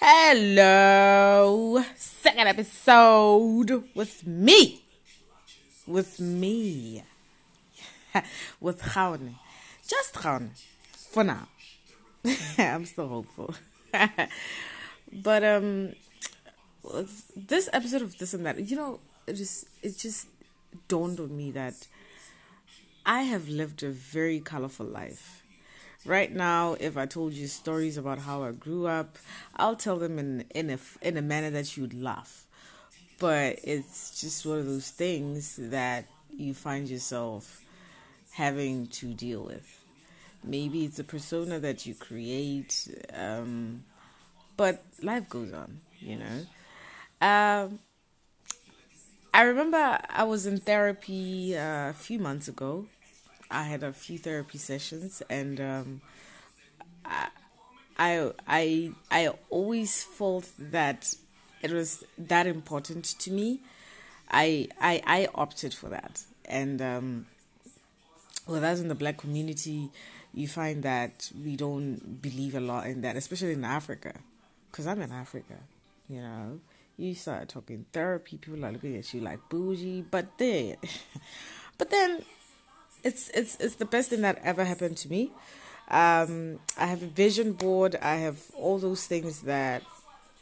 Hello, second episode with me, with me, with Gaune, just Gaune, for now. I'm still hopeful, but um, this episode of this and that, you know, it just it just dawned on me that I have lived a very colorful life right now if i told you stories about how i grew up i'll tell them in in a in a manner that you'd laugh. But it's just one of those things that you find yourself having to deal with. Maybe it's a persona that you create um, but life goes on you know? Um, i remember i was in therapy uh, a few months ago I had a few therapy sessions, and um, I, I, I, I always felt that it was that important to me. I, I, I opted for that, and um, well, that's in the black community. You find that we don't believe a lot in that, especially in Africa, because I'm in Africa. You know, you start talking therapy, people are looking at you like bougie, but then, but then it's it's it's the best thing that ever happened to me. Um, I have a vision board. I have all those things that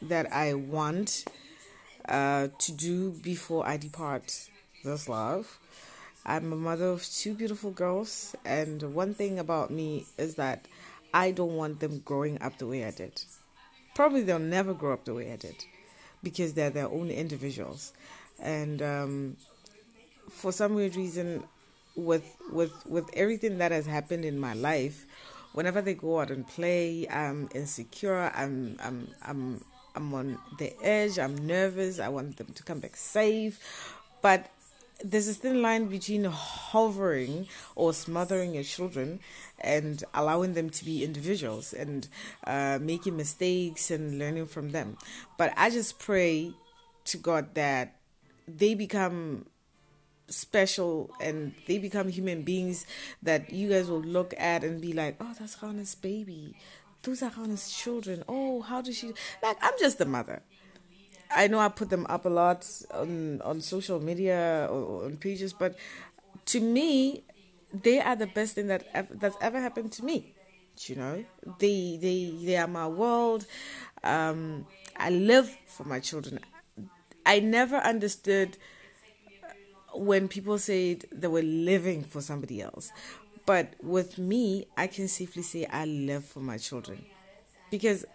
that I want uh, to do before I depart this life. I'm a mother of two beautiful girls, and one thing about me is that I don't want them growing up the way I did. Probably they'll never grow up the way I did because they're their own individuals. And um, for some weird reason, with with with everything that has happened in my life whenever they go out and play i'm insecure. I'm i'm i'm i'm on the edge. I'm nervous. I want them to come back safe. But there's a thin line between hovering or smothering your children and allowing them to be individuals and uh, making mistakes and learning from them. But I just pray to God that they become special and they become human beings that you guys will look at and be like, oh, that's Gaune's baby. Those are Gaune's children. Oh, how does she. Like, I'm just the mother. I know I put them up a lot on, on social media or on pages, but to me, they are the best thing that ever, that's ever happened to me. You know, they they they are my world. Um, I live for my children. I never understood when people said they were living for somebody else. But with me, I can safely say I live for my children. Because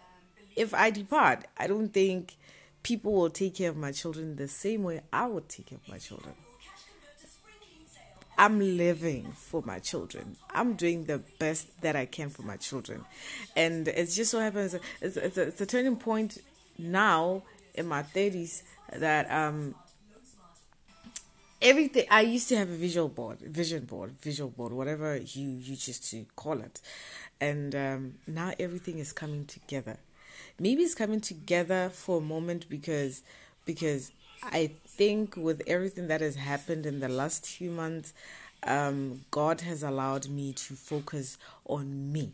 if I depart, I don't think people will take care of my children the same way I would take care of my children. I'm living for my children. I'm doing the best that I can for my children. And it just so happens, it's, it's, a, it's a turning point now in my 30s that um, everything i used to have a visual board vision board visual board whatever you you choose to call it. And um, now everything is coming together. Maybe it's coming together for a moment because because i think with everything that has happened in the last few months um, god has allowed me to focus on me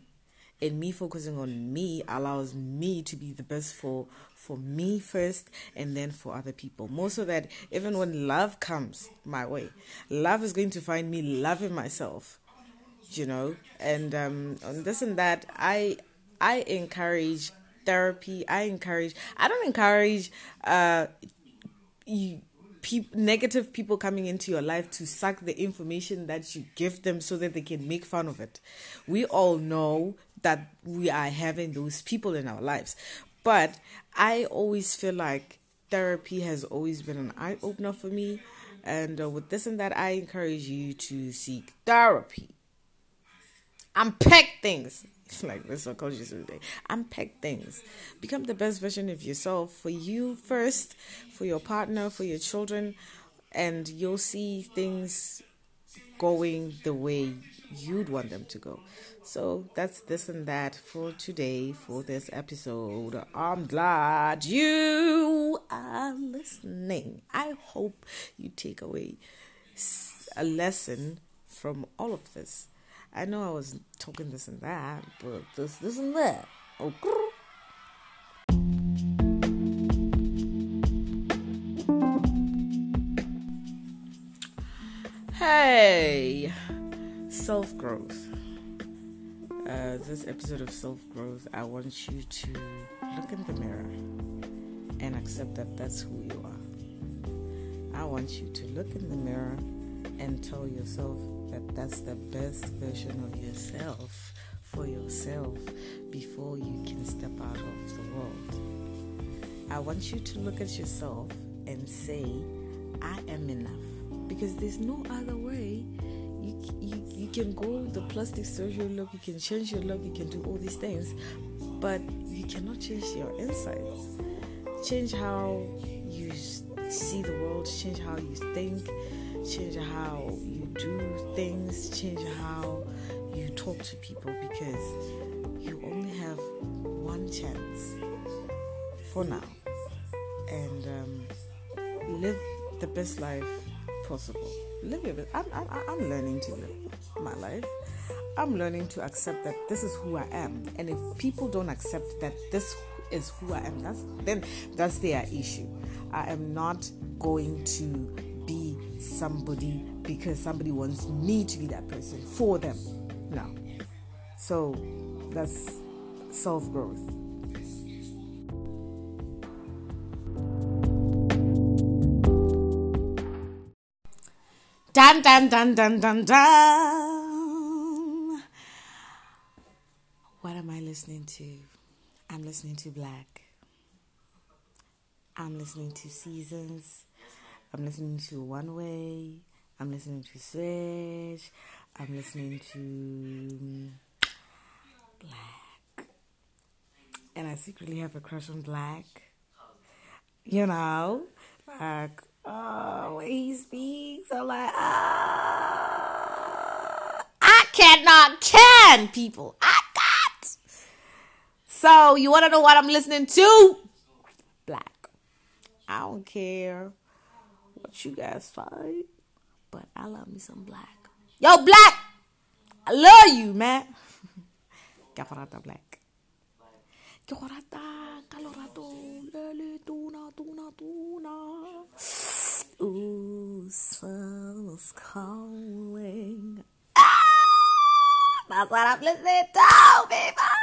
and me focusing on me allows me to be the best for for me first and then for other people. More so that even when love comes my way love is going to find me loving myself you know? And um on this and that i i encourage therapy. I encourage i don't encourage uh you negative people coming into your life to suck the information that you give them so that they can make fun of it. We all know that we are having those people in our lives. But I always feel like therapy has always been an eye opener for me. And uh, with this and that, I encourage you to seek therapy. Unpack things. It's like this subconscious today. Unpack things. Become the best version of yourself for you first, for your partner, for your children, and you'll see things going the way you'd want them to go. So that's this and that for today, for this episode. I'm glad you are listening. I hope you take away a lesson from all of this. I know I was talking this and that, but this, this and that. Oh, okay. Hey, self growth. Uh, this episode of self growth, I want you to look in the mirror and accept that that's who you are. I want you to look in the mirror and tell yourself that that's the best version of yourself for yourself before you can step out of the world. I want you to look at yourself and say, I am enough. Because there's no other way. You, you, you can go the plastic surgery look, you can change your look, you can do all these things, but you cannot change your insides. Change how you see the world, change how you think, change how you do things, change how you talk to people because you only have one chance for now and um, live the best life possible. Live it. I'm, I'm, I'm learning to live my life. I'm learning to accept that this is who I am, and if people don't accept that this is who I am, that's then that's their issue. I am not going to be somebody because somebody wants me to be that person for them. No. So that's self growth. Dun dun dun dun dun dun. What am I listening to? I'm listening to Black. I'm listening to Seasons. I'm listening to One Way. I'm listening to Switch. I'm listening to Black. And I secretly have a crush on Black. You know, like, oh, when he speaks, I'm like, ah, I cannot can people. I got. So, you want to know what I'm listening to? Black. I don't care what you guys fight, but I love me some Black. Yo, Black! I love you, man. Caparata Black. Caparata, Colorado, lele, tuna, tuna, tuna. Ooh, sun's calling. Ah! That's what I'm listening to, people.